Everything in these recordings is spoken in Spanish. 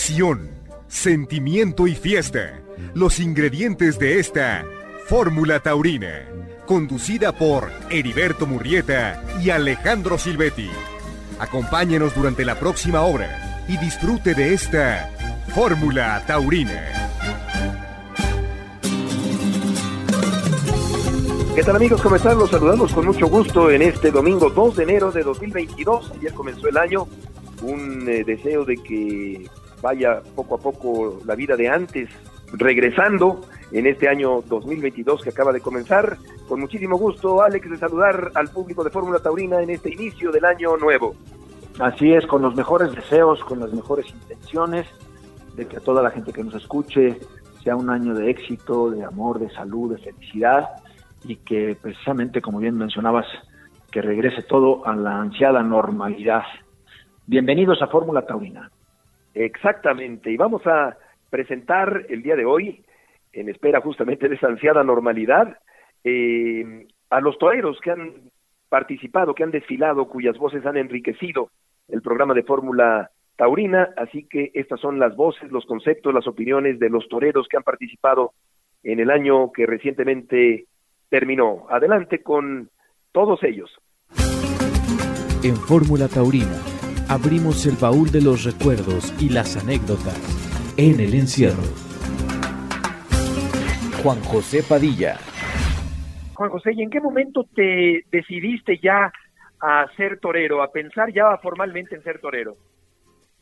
pasión, sentimiento y fiesta. Los ingredientes de esta Fórmula Taurina. Conducida por Heriberto Murrieta y Alejandro Silvetti. Acompáñenos durante la próxima hora y disfrute de esta Fórmula Taurina. ¿Qué tal amigos? ¿Cómo están? Los saludamos con mucho gusto en este domingo 2 de enero de 2022. Ya comenzó el año. Un eh, deseo de que vaya poco a poco la vida de antes, regresando en este año 2022 que acaba de comenzar. Con muchísimo gusto, Alex, de saludar al público de Fórmula Taurina en este inicio del año nuevo. Así es, con los mejores deseos, con las mejores intenciones de que a toda la gente que nos escuche sea un año de éxito, de amor, de salud, de felicidad y que precisamente, como bien mencionabas, que regrese todo a la ansiada normalidad. Bienvenidos a Fórmula Taurina. Exactamente, y vamos a presentar el día de hoy, en espera justamente de esa ansiada normalidad, eh, a los toreros que han participado, que han desfilado, cuyas voces han enriquecido el programa de Fórmula Taurina, así que estas son las voces, los conceptos, las opiniones de los toreros que han participado en el año que recientemente terminó. Adelante con todos ellos. En Fórmula Taurina abrimos el baúl de los recuerdos y las anécdotas en el encierro. Juan José Padilla. Juan José, ¿y en qué momento te decidiste ya a ser torero, a pensar ya formalmente en ser torero?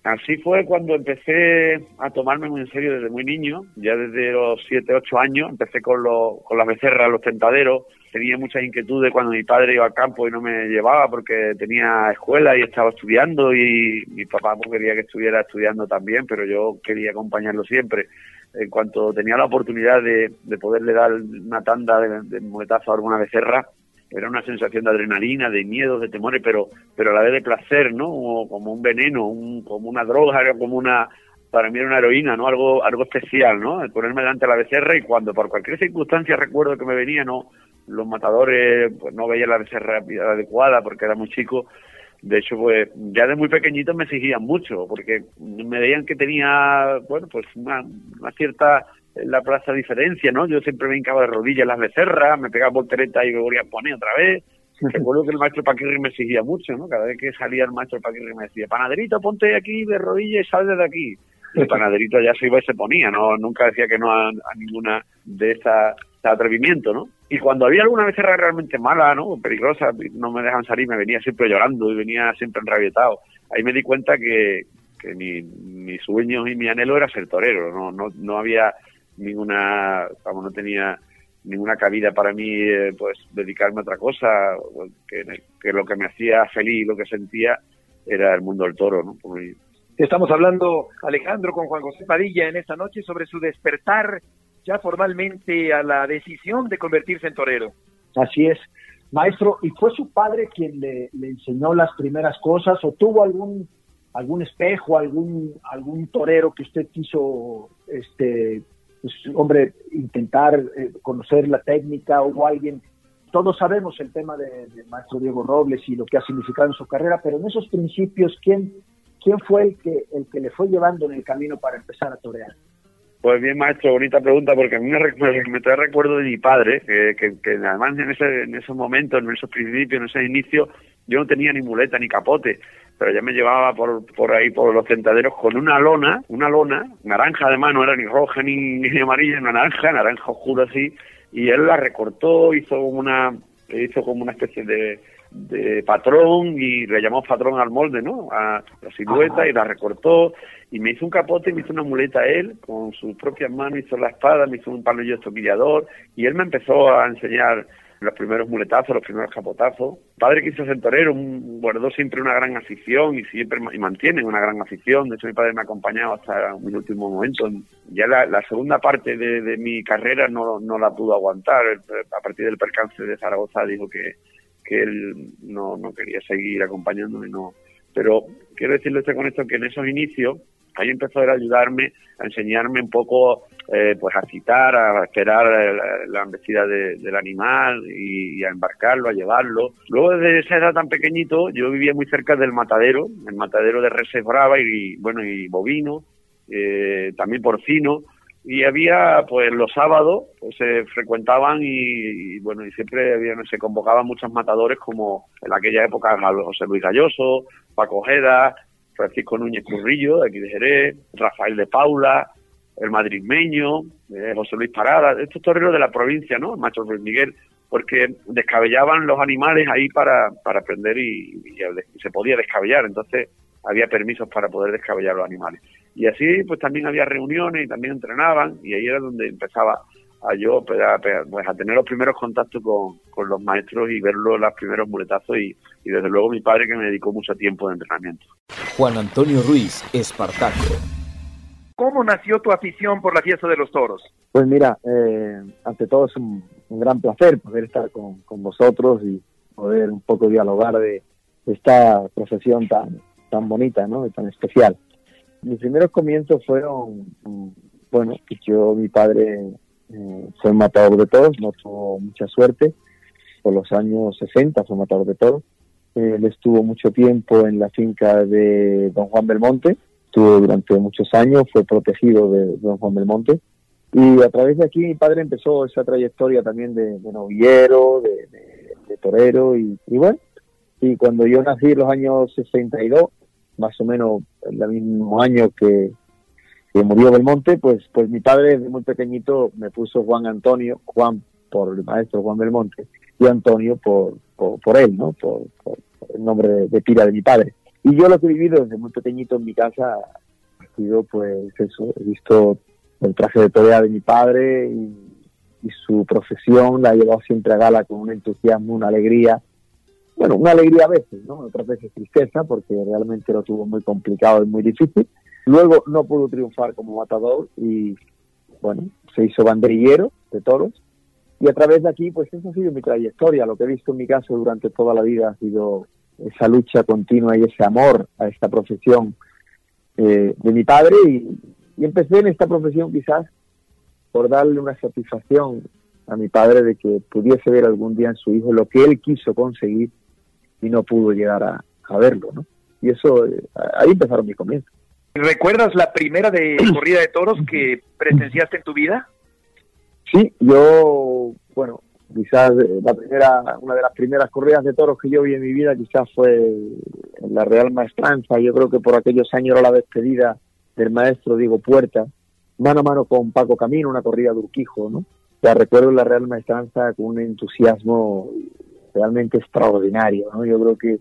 Así fue cuando empecé a tomarme muy en serio desde muy niño, ya desde los 7, 8 años, empecé con, lo, con las becerras, los tentaderos, tenía muchas inquietudes cuando mi padre iba al campo y no me llevaba porque tenía escuela y estaba estudiando y mi papá pues, quería que estuviera estudiando también, pero yo quería acompañarlo siempre. En cuanto tenía la oportunidad de, de poderle dar una tanda de, de a alguna becerra, era una sensación de adrenalina, de miedo, de temores, pero, pero a la vez de placer, ¿no? Como, un veneno, un, como una droga, como una, para mí era una heroína, ¿no? Algo, algo especial, ¿no? El ponerme delante de la becerra y cuando por cualquier circunstancia recuerdo que me venía, no, los matadores, pues no veía la becerra adecuada porque era muy chico. De hecho, pues ya de muy pequeñito me exigían mucho porque me veían que tenía, bueno, pues una, una cierta la plaza diferencia, ¿no? Yo siempre me hincaba de rodillas las becerras, me pegaba voltereta y me volvía a poner otra vez. Recuerdo que el maestro Paquirri me exigía mucho, ¿no? Cada vez que salía el maestro Paquirri me decía, panaderito, ponte aquí de rodillas y sal de aquí. El panaderito ya se iba y se ponía, ¿no? Nunca decía que no a, ninguna de esas atrevimiento, ¿no? Y cuando había alguna becerra realmente mala, ¿no? Peligrosa, no me dejan salir, me venía siempre llorando y venía siempre enrabietado. Ahí me di cuenta que, que mi, mi sueño y mi anhelo era ser torero, no, no, no había ninguna, vamos, no tenía ninguna cabida para mí, eh, pues, dedicarme a otra cosa, que, que, lo que me hacía feliz, lo que sentía, era el mundo del toro, ¿no? Estamos hablando, Alejandro, con Juan José Padilla en esta noche sobre su despertar ya formalmente a la decisión de convertirse en torero. Así es, maestro, ¿y fue su padre quien le, le enseñó las primeras cosas o tuvo algún algún espejo, algún algún torero que usted quiso este pues, hombre, intentar eh, conocer la técnica o alguien. Todos sabemos el tema de maestro Diego Robles y lo que ha significado en su carrera, pero en esos principios, ¿quién, quién fue el que, el que le fue llevando en el camino para empezar a torear? Pues bien, maestro, bonita pregunta, porque a mí me, me, trae recuerdo de mi padre, que, que, además en, ese, en esos momentos, en esos principios, en ese inicio, yo no tenía ni muleta ni capote, pero ya me llevaba por, por ahí, por los tentaderos, con una lona, una lona, naranja además, no era ni roja ni, ni amarilla, una naranja, naranja oscura así, y él la recortó, hizo una, hizo como una especie de, de patrón y le llamó patrón al molde, ¿no? A la silueta y la recortó y me hizo un capote y me hizo una muleta él con sus propias manos, hizo la espada, me hizo un palillo estoquillador y él me empezó a enseñar los primeros muletazos, los primeros capotazos. Padre quiso ser torero, guardó siempre una gran afición y siempre y mantiene una gran afición. De hecho, mi padre me ha acompañado hasta mi último momento. Ya la, segunda parte de, mi carrera no, no la pudo aguantar. A partir del percance de Zaragoza dijo que, que él no, no quería seguir acompañándome. No. Pero quiero decirle con esto que en esos inicios ahí empezó a ayudarme, a enseñarme un poco, eh, pues a citar, a esperar la, embestida del animal y, a embarcarlo, a llevarlo. Luego desde esa edad tan pequeñito, yo vivía muy cerca del matadero, el matadero de reses brava y, bueno, y bovino, eh, también porcino, y había, pues los sábados, pues se frecuentaban y, bueno, y siempre había, se convocaban muchos matadores como en aquella época José Luis Galloso, Paco Ojeda, Francisco Núñez Currillo, de aquí de Jerez, Rafael de Paula, el madrileño, eh, José Luis Parada, estos toreros de la provincia, ¿no? El macho Luis Miguel, porque descabellaban los animales ahí para, para aprender y, se podía descabellar, entonces había permisos para poder descabellar los animales. Y así pues también había reuniones y también entrenaban y ahí era donde empezaba a yo pues, a, pues, a tener los primeros contactos con, con los maestros y verlos los primeros muletazos y, y desde luego mi padre que me dedicó mucho tiempo de entrenamiento. Juan Antonio Ruiz, Espartaco. ¿Cómo nació tu afición por la fiesta de los toros? Pues mira, eh, ante todo es un, gran placer poder estar con, vosotros y poder un poco dialogar de esta profesión tan, tan bonita, ¿no? Y tan especial. Mis primeros comienzos fueron, bueno, yo, mi padre eh, fue matador de toros, no tuvo mucha suerte. Por los años 60 fue matador de toros. Él estuvo mucho tiempo en la finca de don Juan Belmonte, estuvo durante muchos años, fue protegido de don Juan Belmonte. Y a través de aquí mi padre empezó esa trayectoria también de, novillero, de, torero y, bueno. Y cuando yo nací en los años 62, más o menos el mismo año que, que murió Belmonte, pues, pues mi padre desde muy pequeñito me puso Juan Antonio, Juan por el maestro Juan Belmonte y Antonio por, por, él, ¿no? Por, el nombre de, pira de mi padre. Y yo lo que he vivido desde muy pequeñito en mi casa ha sido, pues, eso, he visto el traje de torea de mi padre y, su profesión la ha llevado siempre a gala con un entusiasmo, una alegría. Bueno, una alegría a veces, ¿no? Otras veces tristeza, porque realmente lo tuvo muy complicado y muy difícil. Luego no pudo triunfar como matador y, bueno, se hizo banderillero de toros. Y a través de aquí, pues eso ha sido mi trayectoria. Lo que he visto en mi caso durante toda la vida ha sido esa lucha continua y ese amor a esta profesión eh, de mi padre y, y empecé en esta profesión quizás por darle una satisfacción a mi padre de que pudiese ver algún día en su hijo lo que él quiso conseguir y no pudo llegar a, verlo, ¿no? Y eso, eh, ahí empezaron mis comienzos. ¿Recuerdas la primera de corrida de toros que presenciaste en tu vida? Sí, yo, bueno, quizás eh, la primera, una de las primeras corridas de toros que yo vi en mi vida quizás fue en la Real Maestranza, yo creo que por aquellos años era la despedida del maestro Diego Puerta, mano a mano con Paco Camino, una corrida de Urquijo, ¿no? Ya recuerdo la Real Maestranza con un entusiasmo realmente extraordinario, ¿no? Yo creo que,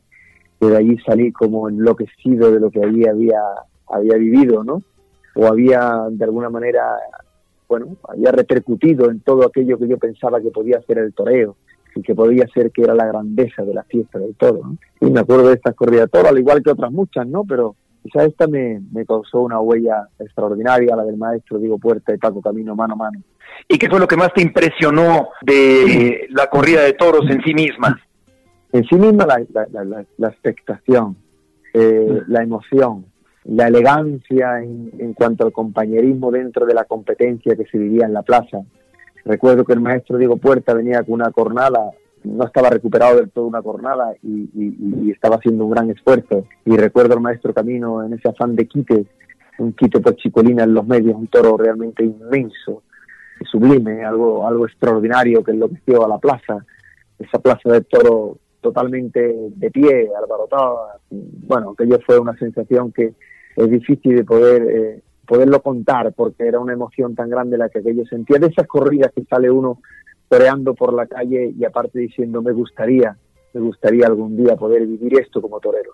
de allí salí como enloquecido de lo que allí había, había vivido, ¿no? O había, de alguna manera, bueno, había repercutido en todo aquello que yo pensaba que podía ser el toreo y que podía ser que era la grandeza de la fiesta del toro, ¿no? Y me acuerdo de estas corridas de toro, al igual que otras muchas, ¿no? Pero Quizá esta me, causó una huella extraordinaria, la del maestro Diego Puerta y Paco Camino mano a mano. ¿Y qué fue lo que más te impresionó de la corrida de toros en sí misma? En sí misma la, expectación, eh, la emoción, la elegancia en, en, cuanto al compañerismo dentro de la competencia que se vivía en la plaza. Recuerdo que el maestro Diego Puerta venía con una cornada no estaba recuperado del todo una jornada y, estaba haciendo un gran esfuerzo. Y recuerdo al maestro Camino en ese afán de quite, un quite por chicolina en los medios, un toro realmente inmenso, sublime, algo, algo extraordinario que enloqueció a la plaza, esa plaza de toro totalmente de pie, alborotada. Bueno, aquello fue una sensación que es difícil de poder eh, poderlo contar porque era una emoción tan grande la que aquello sentía. De esas corridas que sale uno toreando por la calle y aparte diciendo me gustaría, me gustaría algún día poder vivir esto como torero.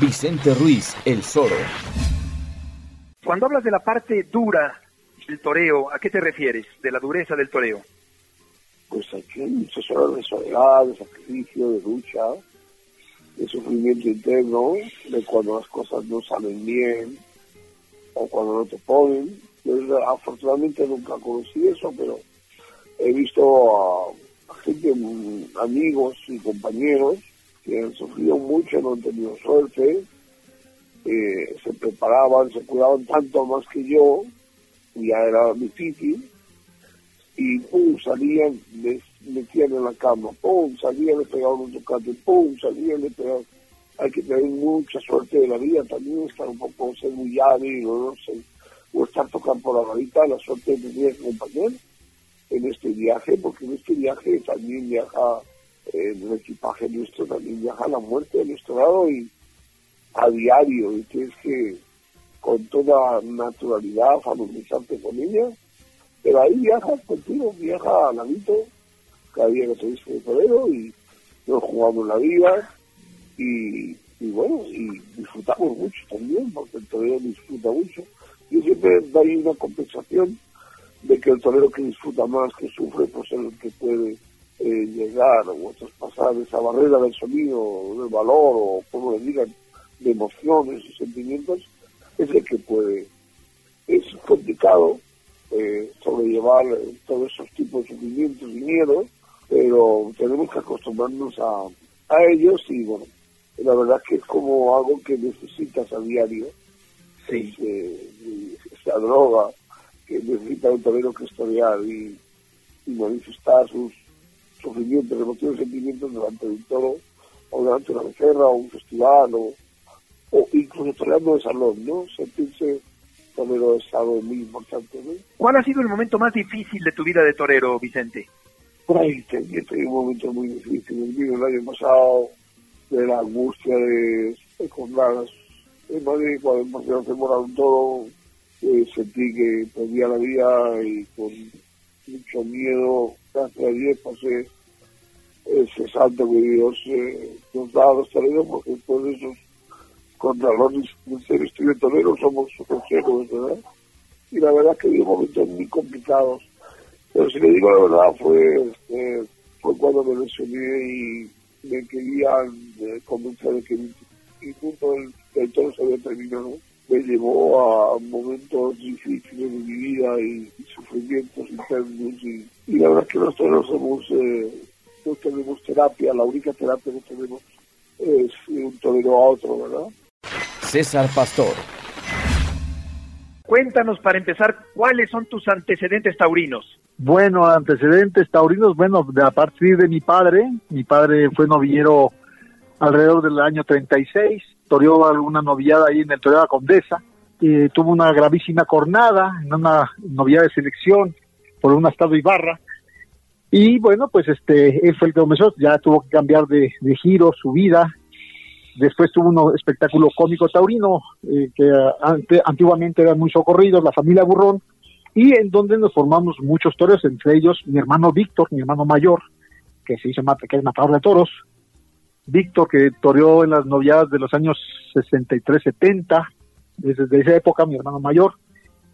Vicente Ruiz, el Zorro. Cuando hablas de la parte dura del toreo, ¿a qué te refieres? De la dureza del toreo. Pues aquí hay muchas horas de soledad, de sacrificio, de lucha, de sufrimiento interno, de cuando las cosas no salen bien o cuando no te ponen. afortunadamente nunca conocí eso, pero he visto a, gente, amigos y compañeros que han sufrido mucho, no han tenido suerte, eh, se preparaban, se cuidaban tanto más que yo, ya era difícil, y pum, salían, les metían en la cama, pum, salían, le pegaban un tocate, pum, salían, le pegaban. Hay que tener mucha suerte de la vida también, estar un poco ser muy hábil, no sé, o estar tocando por la varita, la suerte de tener compañero en este viaje, porque en este viaje también viaja en el equipaje nuestro, también viaja la muerte de nuestro lado y a diario, y tienes que con toda naturalidad familiarizarte con ella, pero ahí viajas contigo, viaja al ladito, cada día que te dice de torero y nos jugamos la vida. Y, y bueno, y disfrutamos mucho también, porque el torero disfruta mucho. Yo siempre doy una compensación de que el torero que disfruta más, que sufre, pues es el que puede eh, llegar o traspasar esa barrera del sonido, del valor o como le digan, de emociones y sentimientos, es el que puede. Es complicado eh, sobrellevar todos esos tipos de sufrimientos y miedos, pero tenemos que acostumbrarnos a, a ellos y bueno, la verdad que es como algo que necesitas a diario sí. esa droga que necesita un torero que estudiar y, manifestar sus sufrimientos, emociones, sentimientos delante de un toro, o delante de una becerra, o un festival, o, o incluso toreando de salón, ¿no? Sentirse torero es algo muy importante, ¿no? ¿Cuál ha sido el momento más difícil de tu vida de torero, Vicente? Por ahí tenía un momento muy difícil. El mío el año pasado, de la angustia de, de las en Madrid, cuando se moraron todo, eh, sentí que perdía la vida y con mucho miedo, gracias a pasé ese salto que Dios eh, nos da a los toreros, porque de esos contralones de ser estudiantoleros somos consejos, ¿verdad? Y la verdad que vi momentos muy complicados. Pero si le digo la verdad, fue, este, fue cuando me lesioné y me querían eh, convencer de que mi punto del todo se había terminado, me llevó a momentos difíciles de mi vida y, sufrimientos internos y, la verdad es que nosotros somos, eh, no tenemos terapia, la única terapia que tenemos es un torero a otro, ¿verdad? César Pastor. Cuéntanos para empezar, ¿cuáles son tus antecedentes taurinos? Bueno, antecedentes taurinos, bueno, a partir de mi padre, mi padre fue novillero alrededor del año 36, toreó alguna noviada ahí en el Toreo Condesa, y tuvo una gravísima cornada en una noviada de selección por un estado Ibarra, y bueno, pues este, él fue el que comenzó, ya tuvo que cambiar de, giro su vida, después tuvo un espectáculo cómico taurino, eh, que antiguamente eran muy socorridos, la familia Burrón, y en donde nos formamos muchos toreros, entre ellos mi hermano Víctor, mi hermano mayor, que se hizo que es matador de toros, Víctor, que toreó en las noviadas de los años 63-70, desde esa época mi hermano mayor,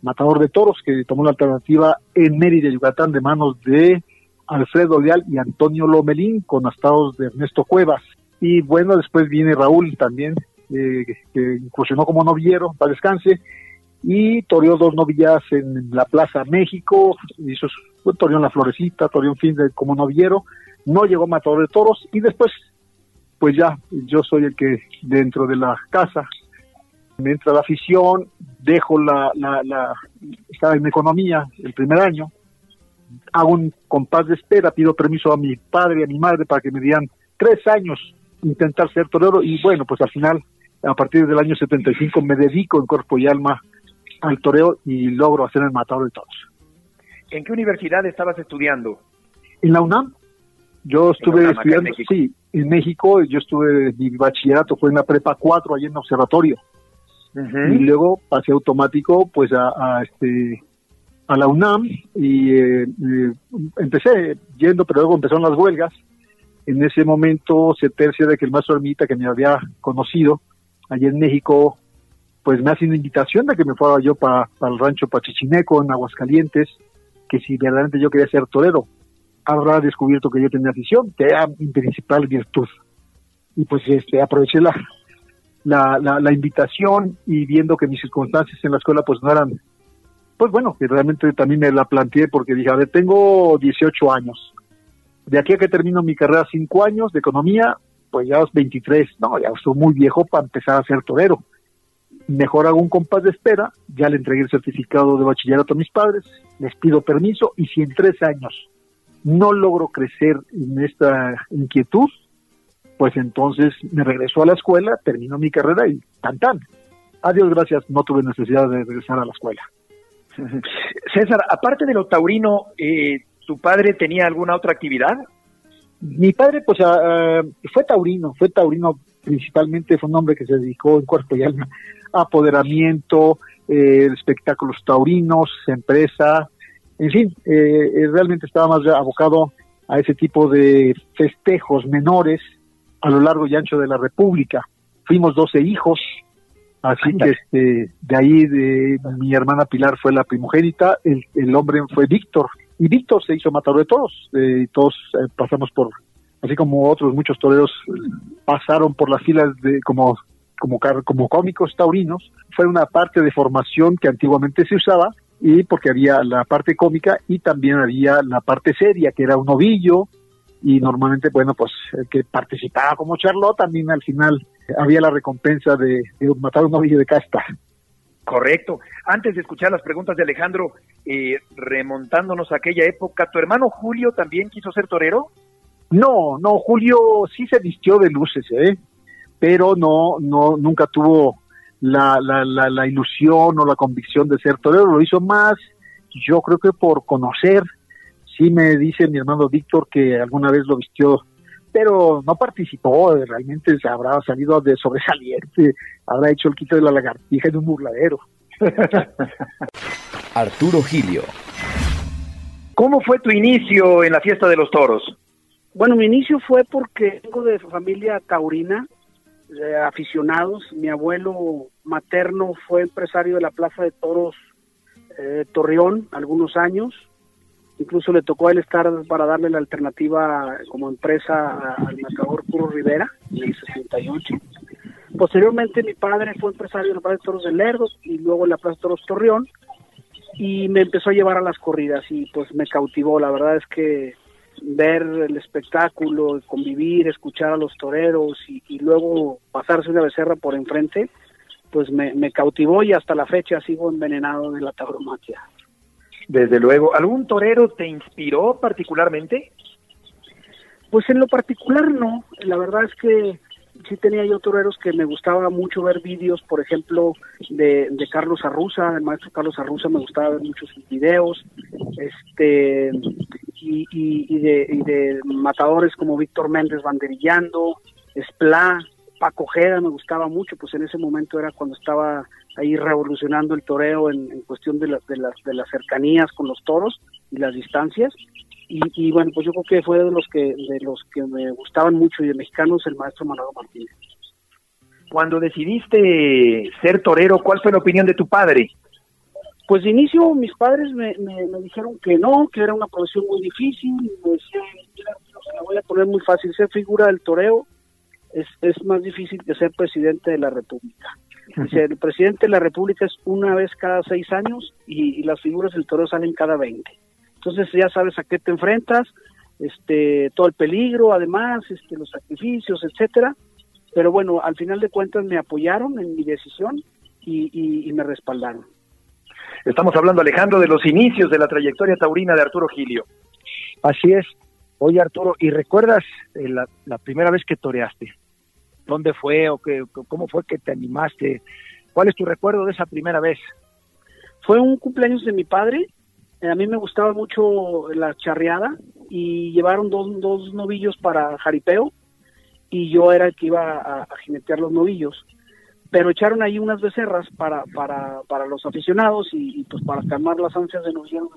matador de toros, que tomó la alternativa en Mérida, Yucatán, de manos de Alfredo Leal y Antonio Lomelín, con astados de Ernesto Cuevas. Y bueno, después viene Raúl también, eh, que incursionó como novillero, para descanse, y toreó dos novillas en la Plaza México, hizo toreó en la Florecita, toreó un fin de, como novillero, no llegó matador de toros, y después pues ya yo soy el que dentro de la casa me entra la afición, dejo la, la, la estaba en economía el primer año, hago un compás de espera, pido permiso a mi padre y a mi madre para que me dieran tres años intentar ser torero y bueno, pues al final, a partir del año 75 me dedico en cuerpo y alma al toreo y logro hacer el matador de todos. ¿En qué universidad estabas estudiando? En la UNAM. Yo estuve estudiando, sí, en México, yo estuve, mi bachillerato fue en la prepa 4, ahí en observatorio. Y luego pasé automático, pues, a, este a la UNAM y eh, eh, empecé yendo, pero luego empezaron las huelgas. En ese momento se tercia de que el maestro Ermita, que me había conocido allí en México, pues me hace una invitación de que me fuera yo para el rancho Pachichineco en Aguascalientes, que si verdaderamente yo quería ser torero habrá descubierto que yo tenía afición, que era mi principal virtud. Y pues este aproveché la, la, la, invitación y viendo que mis circunstancias en la escuela pues no eran, pues bueno, que realmente también me la planteé porque dije, a ver, tengo 18 años. De aquí a que termino mi carrera 5 años de economía, pues ya los 23, no, ya estoy muy viejo para empezar a ser torero. Mejor hago un compás de espera, ya le entregué el certificado de bachillerato a mis padres, les pido permiso y si en tres años no logro crecer en esta inquietud, pues entonces me regreso a la escuela, termino mi carrera y tan tan. Adiós, gracias, no tuve necesidad de regresar a la escuela. César, aparte de lo taurino, eh, ¿tu padre tenía alguna otra actividad? Mi padre, pues, uh, fue taurino, fue taurino principalmente, fue un hombre que se dedicó en cuerpo y alma a apoderamiento, eh, espectáculos taurinos, empresa, en fin, eh, eh, realmente estaba más abocado a ese tipo de festejos menores a lo largo y ancho de la República. Fuimos 12 hijos, así que este, de ahí de mi hermana Pilar fue la primogénita, el, el hombre fue Víctor, y Víctor se hizo matador de todos, eh, todos eh, pasamos por, así como otros muchos toreros pasaron por las filas de como como como cómicos taurinos, fue una parte de formación que antiguamente se usaba y porque había la parte cómica y también había la parte seria, que era un novillo, y normalmente, bueno, pues el que participaba como Charlotte también al final había la recompensa de, de matar un novillo de casta. Correcto. Antes de escuchar las preguntas de Alejandro, eh, remontándonos a aquella época, ¿tu hermano Julio también quiso ser torero? No, no, Julio sí se vistió de luces, ¿eh? pero no, no, nunca tuvo la, la, la, la ilusión o la convicción de ser torero, lo hizo más, yo creo que por conocer, sí me dice mi hermano Víctor que alguna vez lo vistió pero no participó, realmente se habrá salido de sobresaliente, habrá hecho el quito de la lagartija en un burladero. Arturo Gilio. ¿Cómo fue tu inicio en la fiesta de los toros? Bueno, mi inicio fue porque vengo de familia taurina, eh, aficionados. Mi abuelo materno fue empresario de la Plaza de Toros eh, Torreón algunos años incluso le tocó a él estar para darle la alternativa como empresa al marcador Puro Rivera en el 68. Posteriormente mi padre fue empresario en la Plaza de Toros de Lerdo y luego en la Plaza de Toros Torreón y me empezó a llevar a las corridas y pues me cautivó, la verdad es que ver el espectáculo, convivir, escuchar a los toreros y, y luego pasarse una becerra por enfrente, pues me, me cautivó y hasta la fecha sigo envenenado de la tauromaquia. Desde luego. ¿Algún torero te inspiró particularmente? Pues en lo particular no. La verdad es que sí tenía yo toreros que me gustaba mucho ver vídeos, por ejemplo, de, Carlos Arruza, el maestro Carlos Arruza, me gustaba ver muchos videos, este, y, y, de, y de matadores como Víctor Méndez banderillando, Spla, Paco Jeda me gustaba mucho, pues en ese momento era cuando estaba ahí revolucionando el toreo en, en cuestión de, la, de, las, de las cercanías con los toros y las distancias. Y, y, bueno, pues yo creo que fue de los que de los que me gustaban mucho y de mexicanos el maestro Manolo Martínez. Cuando decidiste ser torero, ¿cuál fue la opinión de tu padre? Pues de inicio mis padres me, me, me dijeron que no, que era una profesión muy difícil, me decían, la voy a poner muy fácil, ser figura del toreo es, es más difícil que ser presidente de la República. Dice, el presidente de la República es una vez cada seis años y, y las figuras del toreo salen cada veinte. Entonces ya sabes a qué te enfrentas, este, todo el peligro, además, este, los sacrificios, etcétera. Pero bueno, al final de cuentas me apoyaron en mi decisión y, y, y me respaldaron. Estamos hablando, Alejandro, de los inicios de la trayectoria taurina de Arturo Gilio. Así es. Oye, Arturo, ¿y recuerdas eh, la, la, primera vez que toreaste? ¿Dónde fue o qué, cómo fue que te animaste? ¿Cuál es tu recuerdo de esa primera vez? Fue un cumpleaños de mi padre. A mí me gustaba mucho la charreada y llevaron dos, dos novillos para jaripeo y yo era el que iba a, a jinetear los novillos pero echaron ahí unas becerras para para para los aficionados y, pues para calmar las ansias de novilleros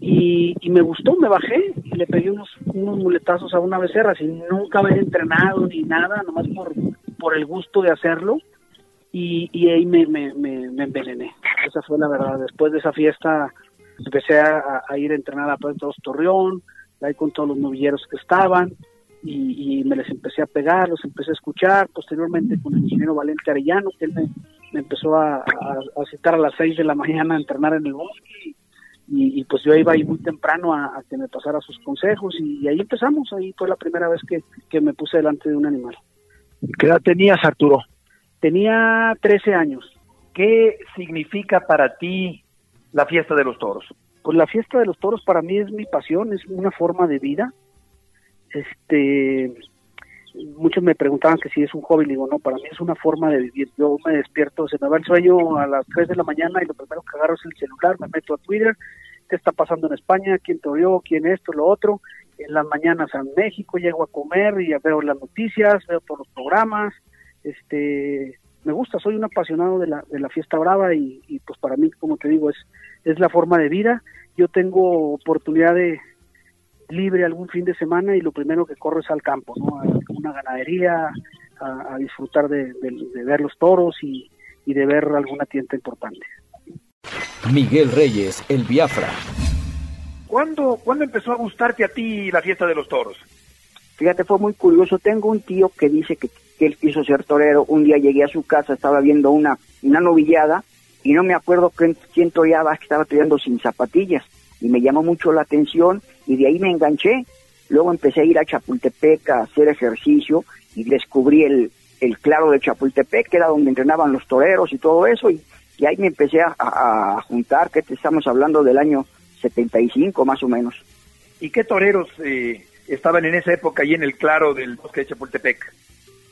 y, y me gustó, me bajé y le pegué unos unos muletazos a una becerra sin nunca haber entrenado ni nada, nomás por por el gusto de hacerlo y, y ahí me, me, me envenené. Esa fue la verdad. Después de esa fiesta empecé a, a ir a entrenar a Puerto Torreón, ahí con todos los novilleros que estaban y, y, me les empecé a pegar, los empecé a escuchar, posteriormente con el ingeniero Valente Arellano, que él me, me empezó a, a, a, citar a las 6 de la mañana a entrenar en el bosque, y, y pues yo iba ahí muy temprano a, a, que me pasara sus consejos, y, y, ahí empezamos, ahí fue la primera vez que, que me puse delante de un animal. ¿Qué edad tenías, Arturo? Tenía 13 años. ¿Qué significa para ti la fiesta de los toros? Pues la fiesta de los toros para mí es mi pasión, es una forma de vida, este muchos me preguntaban que si es un hobby, digo, no, para mí es una forma de vivir. Yo me despierto, se me va el sueño a las 3 de la mañana y lo primero que agarro es el celular, me meto a Twitter, qué está pasando en España, quién oyó, quién esto, lo otro. En las mañanas a México llego a comer y veo las noticias, veo todos los programas. Este, me gusta, soy un apasionado de la, de la fiesta brava y, y pues para mí, como te digo, es, es la forma de vida. Yo tengo oportunidad de, libre algún fin de semana y lo primero que corro es al campo, ¿no? a una ganadería, a, disfrutar de, ver los toros y, de ver alguna tienda importante. Miguel Reyes, el Biafra. ¿Cuándo, ¿Cuándo empezó a gustarte a ti la fiesta de los toros? Fíjate, fue muy curioso. Tengo un tío que dice que, que él quiso ser torero. Un día llegué a su casa, estaba viendo una, una novillada y no me acuerdo quién, quién toreaba, que estaba toreando sin zapatillas y me llamó mucho la atención y de ahí me enganché. Luego empecé a ir a Chapultepec a hacer ejercicio y descubrí el, el claro de Chapultepec, que era donde entrenaban los toreros y todo eso, y, ahí me empecé a, juntar, que te estamos hablando del año 75 más o menos. ¿Y qué toreros eh, estaban en esa época ahí en el claro del bosque de Chapultepec?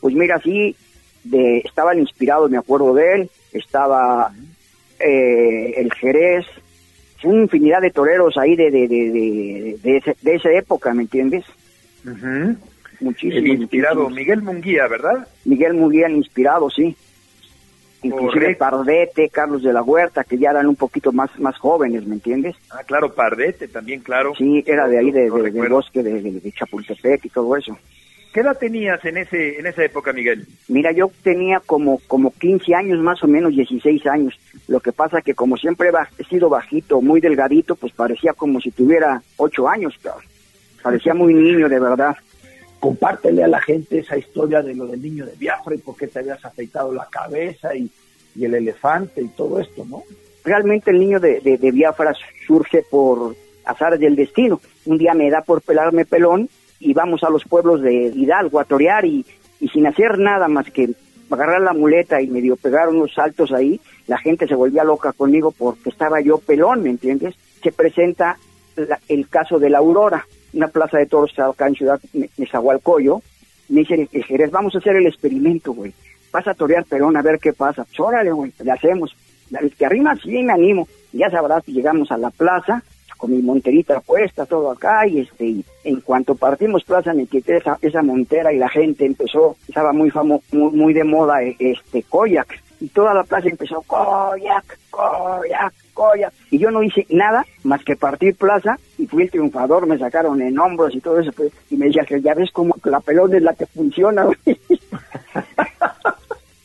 Pues mira, sí, de, estaban inspirados, me acuerdo de él, estaba eh, el Jerez, una infinidad de toreros ahí de, de, de, de, esa época, ¿me entiendes? Muchísimo. El inspirado, Miguel Munguía, ¿verdad? Miguel Munguía, inspirado, sí. Inclusive Pardete, Carlos de la Huerta, que ya eran un poquito más, más jóvenes, ¿me entiendes? Ah, claro, Pardete también, claro. Sí, era de ahí, de, del bosque de, Chapultepec y todo eso. ¿Qué edad tenías en ese en esa época, Miguel? Mira, yo tenía como como 15 años, más o menos 16 años. Lo que pasa que como siempre he sido bajito, muy delgadito, pues parecía como si tuviera 8 años, Parecía muy niño, de verdad. Compártele a la gente esa historia de lo del niño de Biafra y por qué te habías afeitado la cabeza y, el elefante y todo esto, ¿no? Realmente el niño de, de, de Biafra surge por azar del destino. Un día me da por pelarme pelón y vamos a los pueblos de Hidalgo a torear y, y sin hacer nada más que agarrar la muleta y medio pegar unos saltos ahí, la gente se volvía loca conmigo porque estaba yo pelón, ¿me entiendes? Se presenta el caso de la Aurora, una plaza de toros acá en Ciudad Nezahualcóyotl, me dicen, Jerez, vamos a hacer el experimento, güey, vas a torear pelón a ver qué pasa, pues órale, güey, le hacemos, el que arrima sí me animo, ya sabrás, llegamos a la plaza, con mi monterita puesta, todo acá, y este, en cuanto partimos plaza me quité esa, esa montera y la gente empezó, estaba muy famo, muy, de moda eh, este Koyak, y toda la plaza empezó Koyak, Koyak, Koyak, y yo no hice nada más que partir plaza, y fui el triunfador, me sacaron en hombros y todo eso, pues, y me decía que ya ves como la pelota es la que funciona,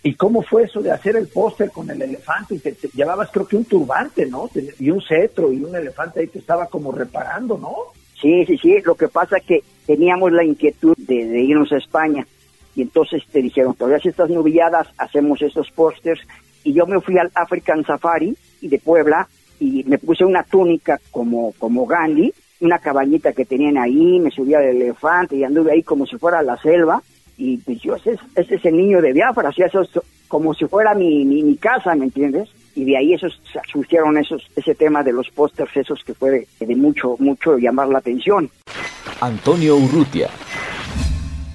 ¿Y cómo fue eso de hacer el póster con el elefante? Y te, llevabas creo que un turbante, ¿no? Y un cetro y un elefante ahí te estaba como reparando, ¿no? Sí, sí, sí. Lo que pasa es que teníamos la inquietud de, irnos a España. Y entonces te dijeron, todavía si estas nubilladas hacemos estos pósters. Y yo me fui al African Safari y de Puebla y me puse una túnica como, como Gandhi, una cabañita que tenían ahí, me subí al elefante y anduve ahí como si fuera la selva y pues yo, ese, ese es el niño de Biafra, así eso es como si fuera mi, mi, casa, ¿me entiendes? Y de ahí esos surgieron esos, ese tema de los pósters, esos que fue de, mucho, mucho llamar la atención. Antonio Urrutia.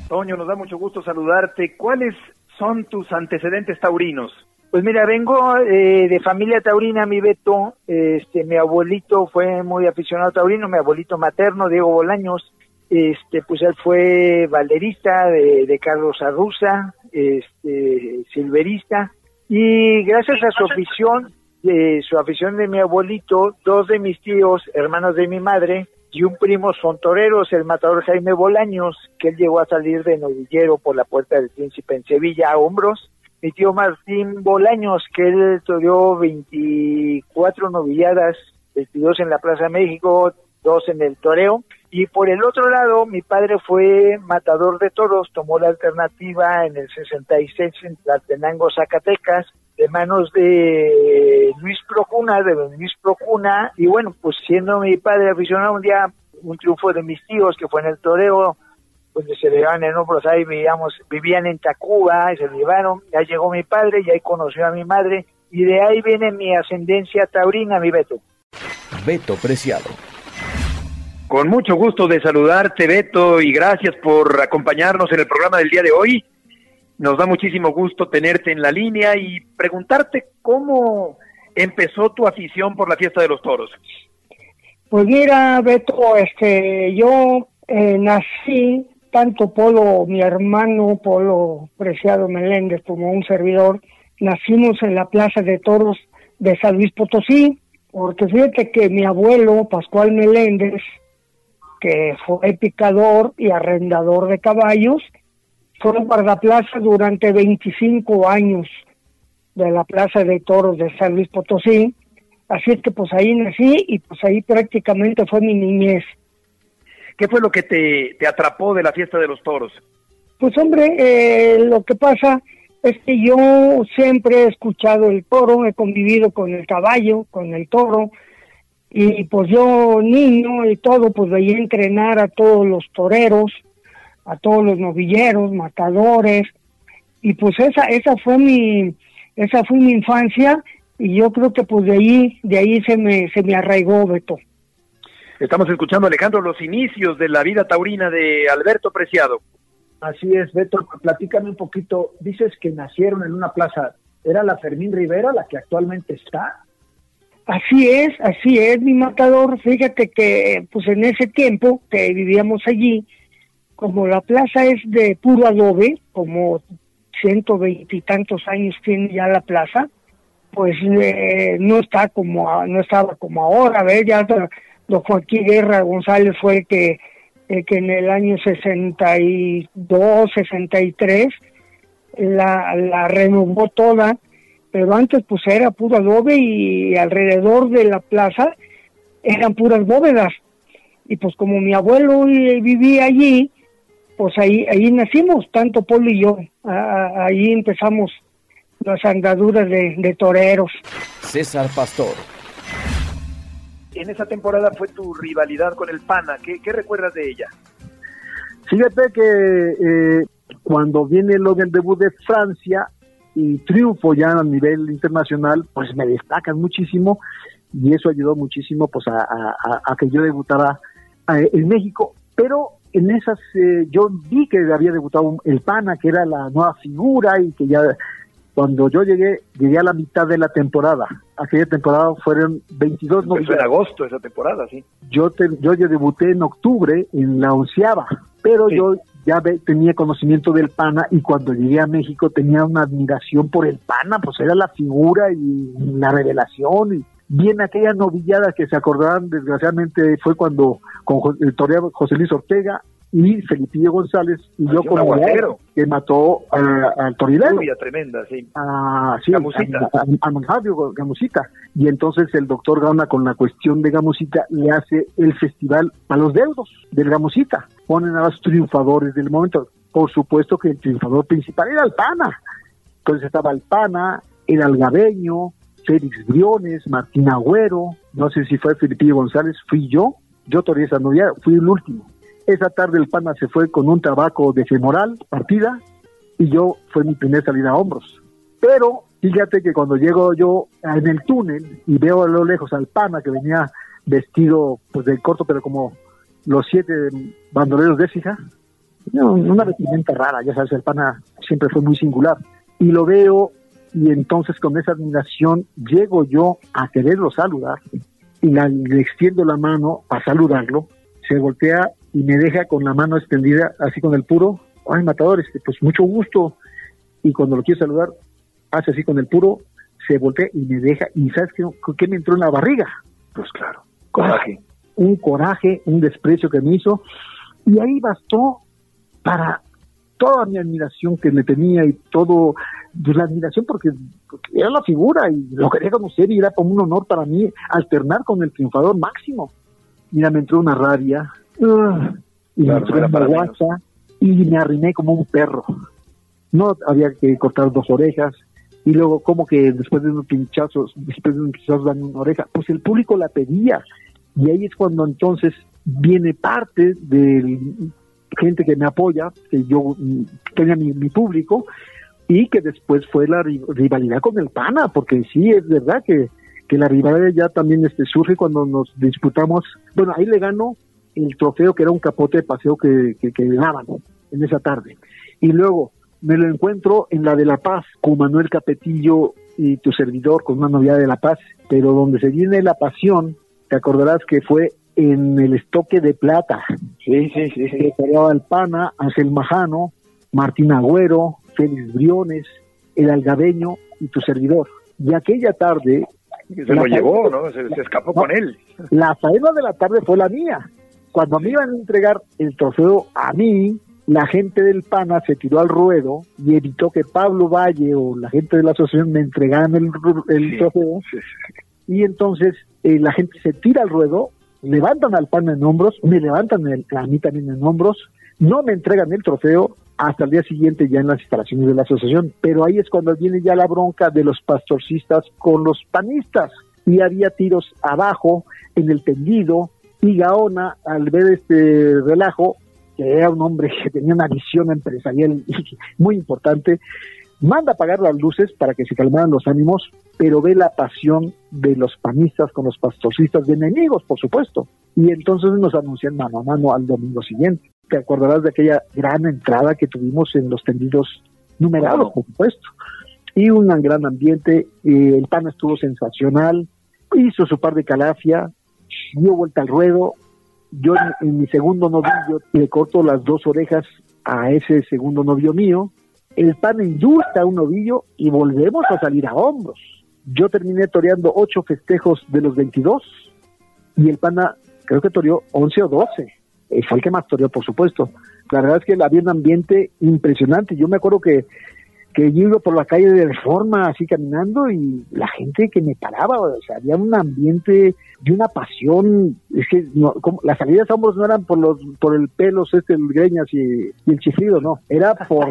Antonio, nos da mucho gusto saludarte. ¿Cuáles son tus antecedentes taurinos? Pues mira, vengo eh, de familia taurina, mi Beto. Este, mi abuelito fue muy aficionado a taurino, mi abuelito materno, Diego Bolaños, este, pues él fue balderista de, Carlos Arruza, este, silverista, y gracias a su afición, de su afición de mi abuelito, dos de mis tíos, hermanos de mi madre, y un primo son toreros, el matador Jaime Bolaños, que él llegó a salir de novillero por la puerta del príncipe en Sevilla a hombros, mi tío Martín Bolaños, que él toreó 24 novilladas, 22 en la Plaza México, dos en el toreo, y por el otro lado, mi padre fue matador de toros, tomó la alternativa en el 66 en Tlaltenango, Zacatecas, de manos de Luis Procuna, de Luis Procuna, y bueno, pues siendo mi padre aficionado un día, un triunfo de mis tíos que fue en el toreo, pues se llevaban en hombros ahí, vivíamos, vivían en Tacuba, y se llevaron, ya llegó mi padre, y ahí conoció a mi madre, y de ahí viene mi ascendencia taurina, mi Beto. Beto Preciado. Con mucho gusto de saludarte, Beto, y gracias por acompañarnos en el programa del día de hoy. Nos da muchísimo gusto tenerte en la línea y preguntarte cómo empezó tu afición por la fiesta de los toros. Pues mira, Beto, este, yo eh, nací, tanto Polo, mi hermano Polo Preciado Meléndez, como un servidor, nacimos en la Plaza de Toros de San Luis Potosí, porque fíjate que mi abuelo, Pascual Meléndez, que fue picador y arrendador de caballos, fue guardaplaza durante 25 años de la Plaza de Toros de San Luis Potosí. Así es que pues ahí nací y pues ahí prácticamente fue mi niñez. ¿Qué fue lo que te, te atrapó de la fiesta de los toros? Pues hombre, eh, lo que pasa es que yo siempre he escuchado el toro, he convivido con el caballo, con el toro, y pues yo niño y todo pues veía entrenar a todos los toreros a todos los novilleros matadores y pues esa esa fue mi esa fue mi infancia y yo creo que pues de ahí de ahí se me se me arraigó Beto. Estamos escuchando Alejandro los inicios de la vida taurina de Alberto Preciado. Así es Beto platícame un poquito. Dices que nacieron en una plaza. Era la Fermín Rivera la que actualmente está Así es, así es, mi matador. Fíjate que, pues en ese tiempo que vivíamos allí, como la plaza es de puro adobe, como ciento veintitantos años tiene ya la plaza, pues eh, no está como no estaba como ahora, ¿ves? Ya don Joaquín Guerra González fue el que, que en el año 62, 63 la, la renovó toda pero antes pues era puro adobe y alrededor de la plaza eran puras bóvedas. Y pues como mi abuelo vivía allí, pues ahí, ahí nacimos, tanto Polo y yo. ahí empezamos las andaduras de, toreros. César Pastor. En esa temporada fue tu rivalidad con el Pana. ¿Qué, recuerdas de ella? Fíjate que eh, cuando viene lo del debut de Francia, y triunfo ya a nivel internacional, pues me destacan muchísimo y eso ayudó muchísimo pues a, que yo debutara eh, en México, pero en esas eh, yo vi que había debutado el Pana, que era la nueva figura y que ya cuando yo llegué, llegué a la mitad de la temporada. Aquella temporada fueron 22 Fue en agosto esa temporada, sí. Yo, yo ya debuté en octubre en la onceava, pero yo ya tenía conocimiento del Pana y cuando llegué a México tenía una admiración por el Pana, pues era la figura y la revelación y bien aquella novillada que se acordarán desgraciadamente fue cuando con José Luis Ortega y Felipillo González y yo como que mató al torilero. tremenda, sí. A, sí, Gamusita. A, Gamusita. Y entonces el doctor Gauna con la cuestión de Gamusita le hace el festival a los deudos del Gamusita. Ponen a los triunfadores del momento. Por supuesto que el triunfador principal era el Pana. Entonces estaba el Pana, el Algabeño, Félix Briones, Martín Agüero, no sé si fue Felipillo González, fui yo. Yo toreé esa novia, fui el último esa tarde el pana se fue con un tabaco de femoral, partida, y yo fue mi primera salida a hombros. Pero fíjate que cuando llego yo en el túnel y veo a lo lejos al pana que venía vestido pues de corto, pero como los siete bandoleros de fija, una vestimenta rara, ya sabes, el pana siempre fue muy singular. Y lo veo y entonces con esa admiración llego yo a quererlo saludar y le extiendo la mano a saludarlo, se voltea y me deja con la mano extendida, así con el puro, ay, matador, este, pues mucho gusto. Y cuando lo quiero saludar, hace así con el puro, se voltea y me deja, y ¿sabes qué, qué me entró en la barriga? Pues claro, coraje. un coraje, un desprecio que me hizo, y ahí bastó para toda mi admiración que le tenía y todo, pues la admiración porque, era la figura y lo quería conocer y era como un honor para mí alternar con el triunfador máximo. Mira, me entró una rabia, y me y me arrimé como un perro. No había que cortar dos orejas y luego como que después de unos pinchazos, después de unos pinchazos dan una oreja, pues el público la pedía y ahí es cuando entonces viene parte de gente que me apoya, que yo tenía mi, mi público y que después fue la rivalidad con el PANA, porque sí, es verdad que, que la rivalidad ya también este, surge cuando nos disputamos, bueno, ahí le gano el trofeo que era un capote de paseo que, que, que daban en esa tarde. Y luego me lo encuentro en la de La Paz con Manuel Capetillo y tu servidor con una novia de La Paz, pero donde se viene la pasión, te acordarás que fue en el estoque de plata. Sí, sí, sí. sí. Alpana, Ángel Majano, Martín Agüero, Félix Briones, el algabeño y tu servidor. Y aquella tarde... Se lo llevó, ¿no? Se, se escapó con él. La faena de la tarde fue la mía. Cuando me iban a entregar el trofeo a mí, la gente del PANA se tiró al ruedo y evitó que Pablo Valle o la gente de la asociación me entregaran el, el Sí, trofeo. sí, sí. Y entonces eh, la gente se tira al ruedo, levantan al PANA en hombros, me levantan el- a mí también en hombros, no me entregan el trofeo hasta el día siguiente ya en las instalaciones de la asociación. Pero ahí es cuando viene ya la bronca de los pastorcistas con los panistas. Y había tiros abajo, en el tendido, y Gaona, al ver este relajo, que era un hombre que tenía una visión empresarial muy importante, manda apagar las luces para que se calmaran los ánimos, pero ve la pasión de los panistas con los pastorcistas, de enemigos, por supuesto. Y entonces nos anuncian mano a mano al domingo siguiente. Te acordarás de aquella gran entrada que tuvimos en los tendidos numerados, por supuesto. Y un gran ambiente, eh, el pan estuvo sensacional, hizo su par de calafia, dio vuelta al ruedo, yo en, mi segundo novillo le corto las dos orejas a ese segundo novio mío, el pan indulta a un novillo y volvemos a salir a hombros. Yo terminé toreando ocho festejos de los 22 y el pana creo que toreó 11 o 12. Eh, fue el que más toreó, por supuesto. La verdad es que había un ambiente impresionante. Yo me acuerdo que, que yo iba por la calle de Reforma así caminando y la gente que me paraba, o sea, había un ambiente de una pasión. Es que no, como- las salidas a hombros no eran por los por el pelos, este, el greñas y, y el chiflido, no. Era por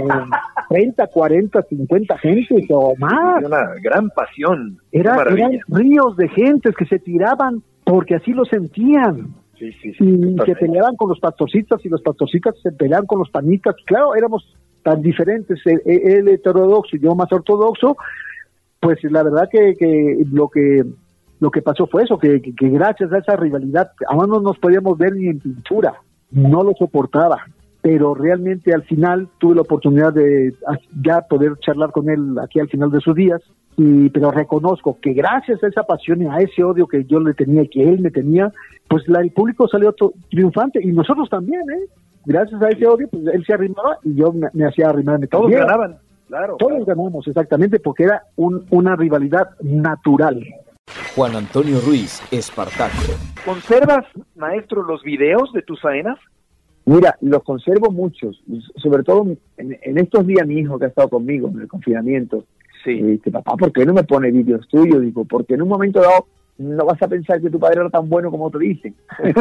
30, 40, 50 gentes o más. Una gran pasión. Era, eran ríos de gentes que se tiraban porque así lo sentían. Sí, sí, sí. Y totalmente. peleaban con los pastorcitas y los pastorcitas se peleaban con los panistas. Claro, éramos tan diferentes, él, él heterodoxo y yo más ortodoxo, pues la verdad que, lo que lo que pasó fue eso, que, gracias a esa rivalidad, aún no nos podíamos ver ni en pintura, no lo soportaba, pero realmente al final tuve la oportunidad de ya poder charlar con él aquí al final de sus días, y pero reconozco que gracias a esa pasión y a ese odio que yo le tenía y que él me tenía, pues la, el público salió triunfante y nosotros también, ¿eh? Gracias a ese odio, pues él se arrimaba y yo me, me hacía arrimarme Todos también. ganaban, claro. Todos ganamos, exactamente, porque era un- una rivalidad natural. Juan Antonio Ruiz, Espartaco. ¿Conservas, maestro, los videos de tus faenas? Mira, los conservo muchos, sobre todo en, en estos días mi hijo que ha estado conmigo en el confinamiento, Sí. y dice, papá, ¿por qué no me pone vídeos tuyos? Digo, porque en un momento dado no vas a pensar que tu padre era tan bueno como te dicen.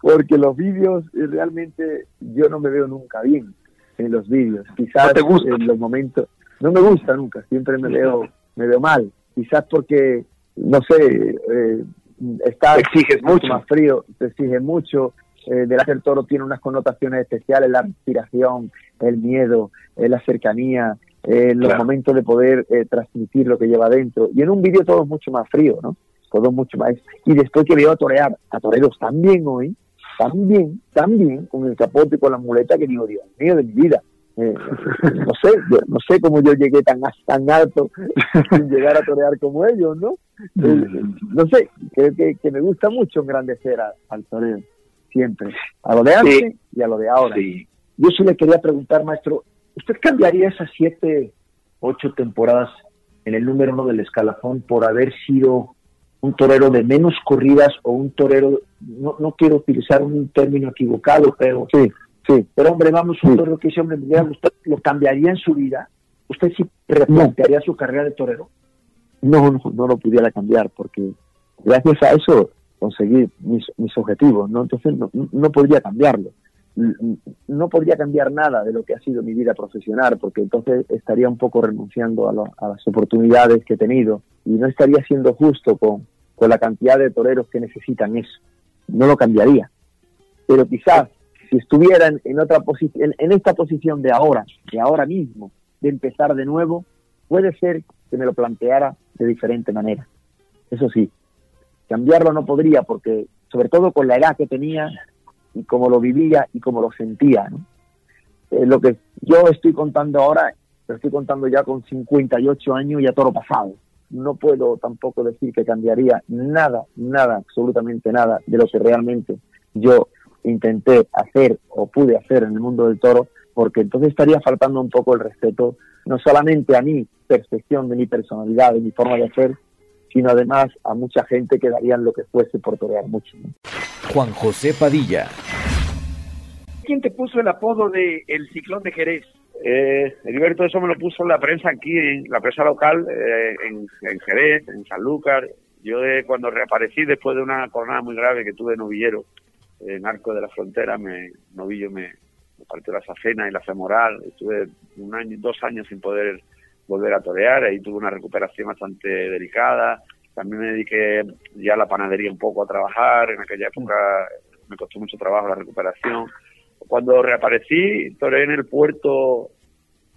porque los vídeos eh, realmente yo no me veo nunca bien en los vídeos. Quizás ¿No te gusta? en los momentos, no me gusta nunca, siempre me veo, me veo mal. Quizás porque, no sé, eh, exiges mucho. más frío, te exige mucho. Eh, del hacer toro tiene unas connotaciones especiales, la respiración, el miedo, eh, la cercanía, eh, los Claro. momentos de poder eh, transmitir lo que lleva dentro. Y en un vídeo todo es mucho más frío, ¿no? Todo es mucho más. Y después que veo a torear, a toreros tan bien hoy, tan bien, tan bien, con el capote y con la muleta, que digo, Dios mío, de mi vida. Eh, no sé, yo no sé cómo yo llegué tan, tan alto sin llegar a torear como ellos, ¿no? Eh, no sé, creo que, que me gusta mucho engrandecer a- al toreo, siempre, a lo de antes Sí. y a lo de ahora. Sí. Yo sí le quería preguntar, maestro, ¿usted cambiaría esas siete, ocho temporadas en el número uno del escalafón por haber sido un torero de menos corridas o un torero, no, no quiero utilizar un término equivocado, pero Sí, sí. pero hombre, vamos, un Sí. torero que ese hombre me gustado, lo cambiaría en su vida. ¿Usted sí replantearía su carrera de torero? no, no, no lo pudiera cambiar porque gracias a eso conseguí mis, mis objetivos, ¿no? Entonces no, no podría cambiarlo. No podría cambiar nada de lo que ha sido mi vida profesional porque entonces estaría un poco renunciando a, las oportunidades que he tenido y no estaría siendo justo con, con la cantidad de toreros que necesitan eso. No lo cambiaría. Pero quizás si estuviera en, en otra posición, en esta posición de ahora, de ahora mismo, de empezar de nuevo, puede ser que me lo planteara de diferente manera. Eso sí, cambiarlo no podría porque sobre todo con la edad que tenía y cómo lo vivía y cómo lo sentía. ¿no? Eh, lo que yo estoy contando ahora, lo estoy contando ya con 58 años y a todo lo pasado. No puedo tampoco decir que cambiaría nada, nada, absolutamente nada de lo que realmente yo intenté hacer o pude hacer en el mundo del toro, porque entonces estaría faltando un poco el respeto, no solamente a mi percepción de mi personalidad, de mi forma de hacer, sino además a mucha gente que darían lo que fuese por torear mucho. Juan José Padilla. ¿Quién te puso el apodo de El Ciclón de Jerez? Eh, Heriberto, eso me lo puso la prensa aquí, en la prensa local, eh, en, en, Jerez, en Sanlúcar. Yo de, cuando reaparecí después de una jornada muy grave que tuve novillero, en Arco de la Frontera, me, novillo me, me partió la sacena y la femoral. Estuve un año, dos años sin poder volver a torear, ahí tuve una recuperación bastante delicada. También me dediqué ya a la panadería un poco a trabajar, en aquella época me costó mucho trabajo la recuperación. Cuando reaparecí, toré en el puerto,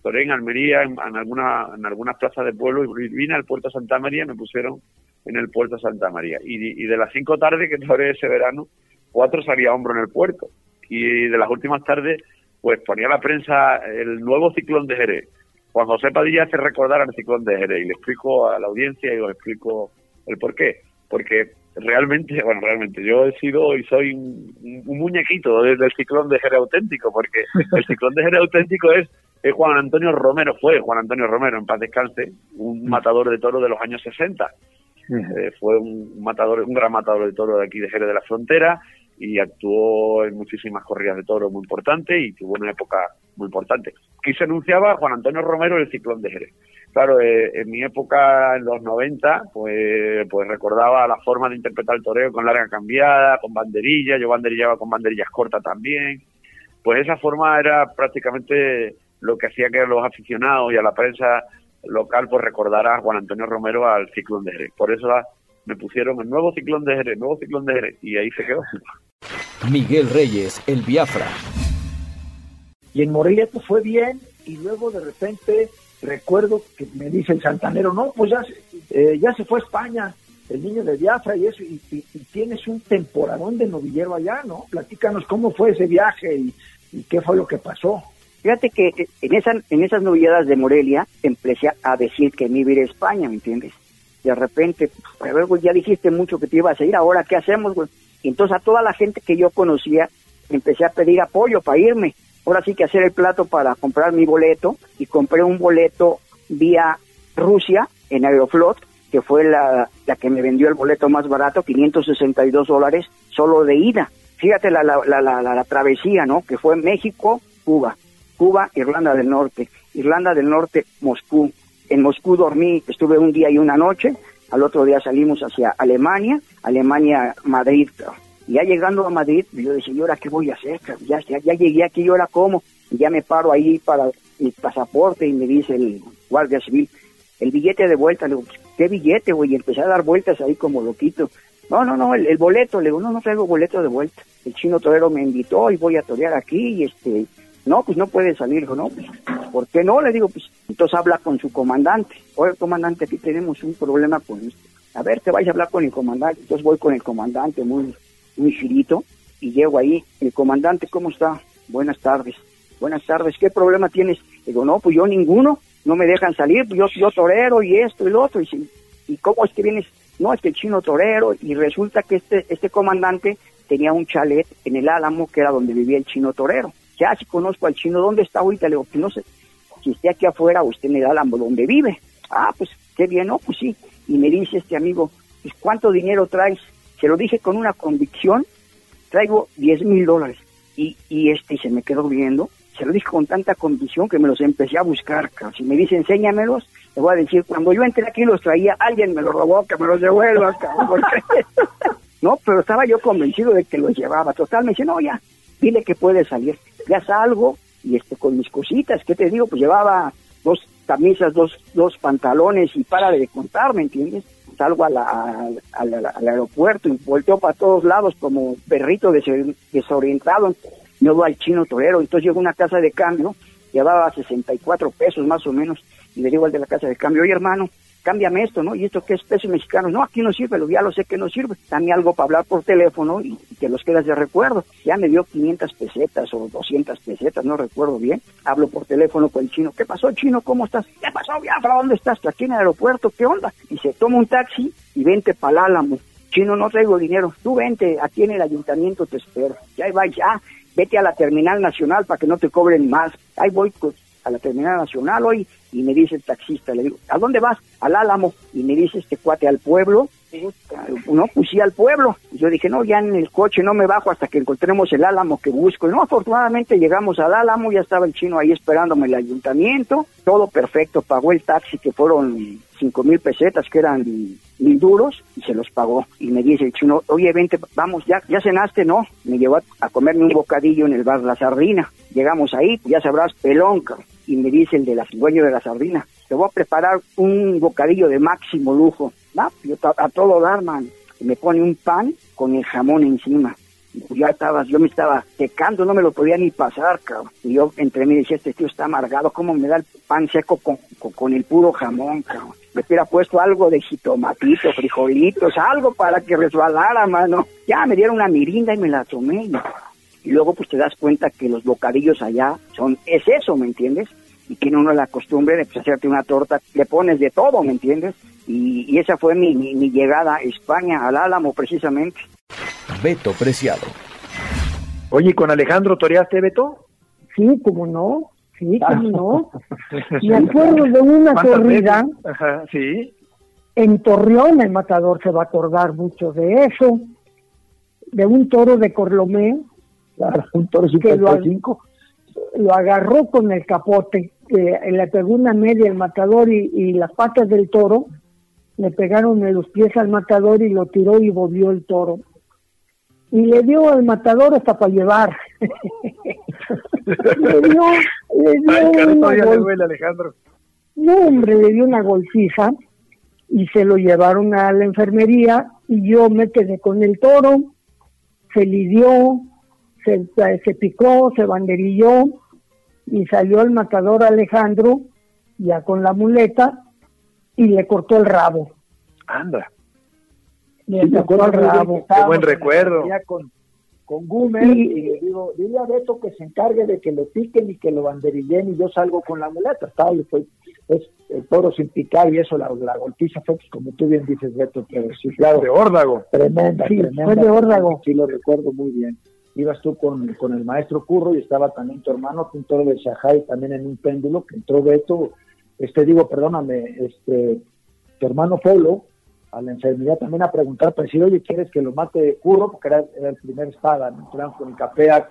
toré en Almería, en, en, alguna, en algunas plazas de pueblo, y vine al puerto Santa María, me pusieron en el puerto Santa María. Y, y de las cinco tardes que toré ese verano, cuatro salía hombro en el puerto. Y de las últimas tardes, pues ponía la prensa el nuevo ciclón de Jerez Juan José Padilla hace recordar al ciclón de Jerez y le explico a la audiencia y os explico el por qué. Porque realmente, bueno, realmente yo he sido y soy un, un muñequito del, ciclón de Jerez auténtico, porque el ciclón de Jerez auténtico es, es, Juan Antonio Romero, fue Juan Antonio Romero, en paz descanse, un matador de toro de los años 60. Eh, fue un matador, un gran matador de toro de aquí de Jerez de la Frontera y actuó en muchísimas corridas de toro muy importantes y tuvo una época muy importante. Aquí se anunciaba Juan Antonio Romero el ciclón de Jerez. Claro, eh, en mi época, en los 90, pues, pues recordaba la forma de interpretar el toreo con larga cambiada, con banderilla, yo banderillaba con banderillas cortas también. Pues esa forma era prácticamente lo que hacía que los aficionados y a la prensa local pues recordara a Juan Antonio Romero al ciclón de Jerez. Por eso me pusieron el nuevo ciclón de Jerez, nuevo ciclón de Jerez, y ahí se quedó. Miguel Reyes, el Biafra. Y en Morelia pues fue bien, y luego de repente recuerdo que me dice el santanero, no, pues ya, eh, ya se fue a España, el niño de Biafra y eso, y, y, y, tienes un temporadón de novillero allá, ¿no? Platícanos cómo fue ese viaje y, y qué fue lo que pasó. Fíjate que en, esa, en esas novilladas de Morelia empecé a decir que me iba a ir a España, ¿me entiendes? De repente, pues luego ya dijiste mucho que te ibas a ir, ahora ¿qué hacemos, güey? Y entonces a toda la gente que yo conocía empecé a pedir apoyo para irme. Ahora sí que hacer el plato para comprar mi boleto y compré un boleto vía Rusia en Aeroflot, que fue la, la que me vendió el boleto más barato, 562 dólares, solo de ida. Fíjate la, la, la, la, la travesía, ¿no? Que fue México, Cuba. Cuba, Irlanda del Norte, Irlanda del Norte, Moscú. En Moscú dormí, estuve un día y una noche, al otro día salimos hacia Alemania, Alemania, Madrid. Ya llegando a Madrid, yo decía, ¿y ahora qué voy a hacer? Ya, ya, llegué aquí, ¿y ahora cómo? Y ya me paro ahí para mi pasaporte y me dice el guardia civil, el billete de vuelta, le digo, ¿qué billete, güey? Y empecé a dar vueltas ahí como loquito. No, no, no, el, boleto, le digo, no, no traigo boleto de vuelta. El chino torero me invitó y voy a torear aquí y este, no, pues no puede salir, dijo, no, pues, ¿por qué no? Le digo, pues, entonces habla con su comandante. Oye, comandante, aquí tenemos un problema con esto. A ver, te vais a hablar con el comandante. Entonces voy con el comandante, muy, muy girito, y llego ahí. El comandante, ¿cómo está? Buenas tardes. Buenas tardes, ¿qué problema tienes? Digo, no, pues yo ninguno, no me dejan salir, yo, yo torero y esto y lo otro. Y, ¿y cómo es que vienes? No, es que el chino torero, y resulta que este, este comandante tenía un chalet en el Álamo, que era donde vivía el chino torero ya si conozco al chino, ¿dónde está ahorita? Le digo, pues no sé, si esté aquí afuera o usted me da donde vive. Ah, pues qué bien, no, pues sí. Y me dice este amigo, pues ¿cuánto dinero traes? Se lo dije con una convicción, traigo 10 mil dólares. Y, y este se me quedó viendo, se lo dije con tanta convicción que me los empecé a buscar. Si me dice enséñamelos, le voy a decir, cuando yo entré aquí los traía, alguien me los robó, que me los devuelva, cabrón. No, pero estaba yo convencido de que los llevaba. Total, me dice, no, ya, dile que puede salir. Ya salgo y este con mis cositas, ¿qué te digo? Pues llevaba dos camisas, dos, dos pantalones y para de contar, ¿me entiendes? Salgo a la, al aeropuerto y volteo para todos lados como perrito des, desorientado. Me voy al chino torero, entonces llego a una casa de cambio, llevaba 64 pesos más o menos, y le digo al de la casa de cambio, oye hermano, cámbiame esto, ¿no? ¿Y esto qué es pesos mexicanos? No, aquí no sirve, lo, ya lo sé que no sirve. Dame algo para hablar por teléfono y, y te los quedas de recuerdo. Ya me dio 500 pesetas o 200 pesetas, no recuerdo bien. Hablo por teléfono con el chino. ¿Qué pasó, chino? ¿Cómo estás? ¿Qué pasó, Biafra? ¿Dónde estás? Aquí en el aeropuerto, ¿qué onda? Y se toma un taxi y vente para Álamo. Chino, no traigo dinero. Tú vente, aquí en el ayuntamiento te espero. Ya va, ya. Vete a la terminal nacional para que no te cobren más. Ahí voy a la terminal nacional hoy y me dice el taxista, le digo, ¿a dónde vas? Al Álamo. Y me dice este cuate al pueblo. No, pues sí al pueblo. Y yo dije, no, ya en el coche no me bajo hasta que encontremos el Álamo que busco. No, afortunadamente llegamos al Álamo, ya estaba el chino ahí esperándome el ayuntamiento. Todo perfecto, pagó el taxi que fueron cinco mil pesetas, que eran mil duros, y se los pagó. Y me dice el chino, oye, vente, vamos, ya, ya cenaste, ¿no? Me llevó a, comerme un bocadillo en el bar La Sardina. Llegamos ahí, ya sabrás, pelón, cabrón. Y me dice el de la, dueño de la sardina, te voy a preparar un bocadillo de máximo lujo. Yo a, todo dar, man. Me pone un pan con el jamón encima. Ya estaba, yo me estaba secando, no me lo podía ni pasar, cabrón. Y yo entre mí decía, este tío está amargado, ¿cómo me da el pan seco con, con, el puro jamón, cabrón? Me hubiera puesto algo de jitomatito, frijolitos, algo para que resbalara, mano. Ya me dieron una mirinda y me la tomé. Y luego pues te das cuenta que los bocadillos allá son, es eso, ¿me entiendes? Y tiene uno la costumbre de pues, hacerte una torta, le pones de todo, ¿me entiendes? Y, y esa fue mi, mi, mi, llegada a España, al Álamo precisamente. Beto Preciado. Oye, ¿con Alejandro toreaste, Beto? Sí, como no, sí, como no. Me acuerdo de una corrida Ajá, sí. en Torreón, el matador se va a acordar mucho de eso, de un toro de Corlomé. Claro, un toro que lo, 55. Lo agarró con el capote, que le pegó una media el matador y, y las patas del toro le pegaron en los pies al matador y lo tiró y volvió el toro. Y le dio al matador hasta para llevar. le dio, le dio Ay, una gol- duele, Alejandro. no, hombre, le dio una golpiza y se lo llevaron a la enfermería y yo me quedé con el toro, se lidió, se, se picó, se banderilló y salió el matador Alejandro ya con la muleta y le cortó el rabo. Anda. Le Sí, cortó el rabo. estábamos buen recuerdo. Con, con Gumer Y- y, le digo, dile a Beto que se encargue de que lo piquen y que lo banderillen y yo salgo con la muleta. Estaba, y fue, es el toro sin picar y eso, la, la golpiza fue, pues, como tú bien dices, Beto, pero sí, claro, De órdago. tremenda, Sí, tremenda. fue de órdago. Sí, lo recuerdo muy bien. Ibas tú con, con el maestro Curro y estaba también tu hermano, un toro de Shahai, también en un péndulo, que entró Beto, este digo, perdóname, este, tu hermano Polo, a la enfermería también a preguntar, para decir, oye, ¿quieres que lo mate Curro? Porque era, era el primer espada, ¿no? Entramos con el Capea,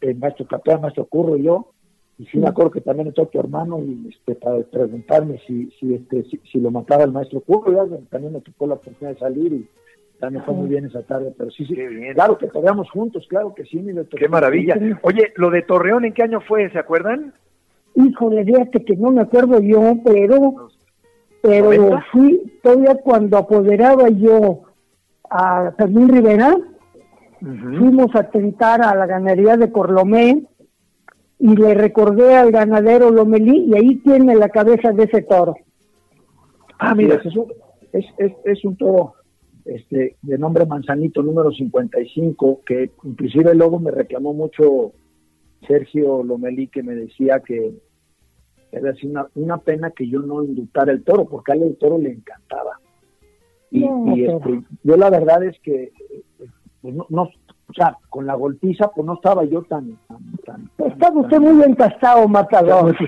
el maestro Capea, el maestro Curro y yo, y sí me acuerdo que también entró tu hermano y este, para preguntarme si, si, este, si, si lo mataba el maestro Curro, también me tocó la oportunidad de salir y también fue muy bien esa tarde, pero sí, sí, claro que toreamos juntos, claro que sí, mi Beto. Qué maravilla. Oye, lo de Torreón, ¿en qué año fue? ¿Se acuerdan? Híjole, fíjate que no me acuerdo yo, pero, pero fui todavía cuando apoderaba yo a Fermín Rivera, fuimos a tentar a la ganadería de Corlomé y le recordé al ganadero Lomelí y ahí tiene la cabeza de ese toro. Ah, mira, es un, es, es, es un toro este, de nombre Manzanito, número 55, que inclusive luego me reclamó mucho Sergio Lomelí, que me decía que era así una, una pena que yo no indultara el toro, porque a él el toro le encantaba. Y, No, y, pero- este, yo la verdad es que, pues no, no- o sea, con la golpiza, pues no estaba yo tan... tan, tan- Estaba usted muy empastado, matador.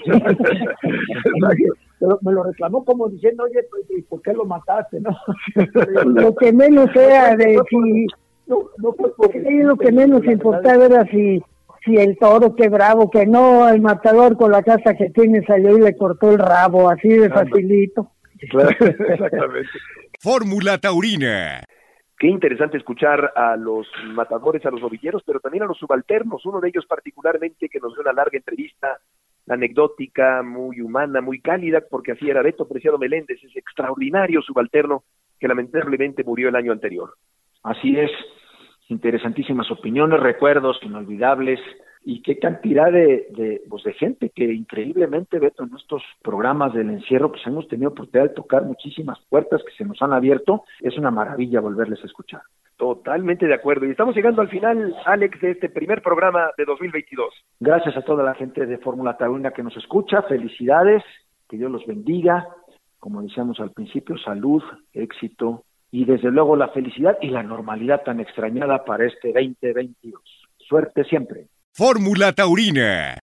Pero me lo reclamó como diciendo, oye, pues, ¿y ¿por qué lo mataste? No, lo que menos era de si no, no fue por Sí, lo que menos importaba era si, si el toro, qué bravo, que no, el matador con la casa que tiene salió y le cortó el rabo, así de facilito. Exactamente. Fórmula Taurina. Qué interesante escuchar a los matadores, a los novilleros, pero también a los subalternos. Uno de ellos particularmente que nos dio una larga entrevista anecdótica, muy humana, muy cálida, porque así era Beto Preciado Meléndez, ese extraordinario subalterno que lamentablemente murió el año anterior. Así es, interesantísimas opiniones, recuerdos inolvidables, y qué cantidad de, de, pues de gente que increíblemente, Beto, en estos programas del encierro, pues hemos tenido oportunidad de tocar muchísimas puertas que se nos han abierto. Es una maravilla volverles a escuchar. Totalmente de acuerdo. Y estamos llegando al final, Alex, de este primer programa de 2022. Gracias a toda la gente de Fórmula Taurina que nos escucha. Felicidades, que Dios los bendiga. Como decíamos al principio, salud, éxito y desde luego la felicidad y la normalidad tan extrañada para este 2022. Suerte siempre. Fórmula Taurina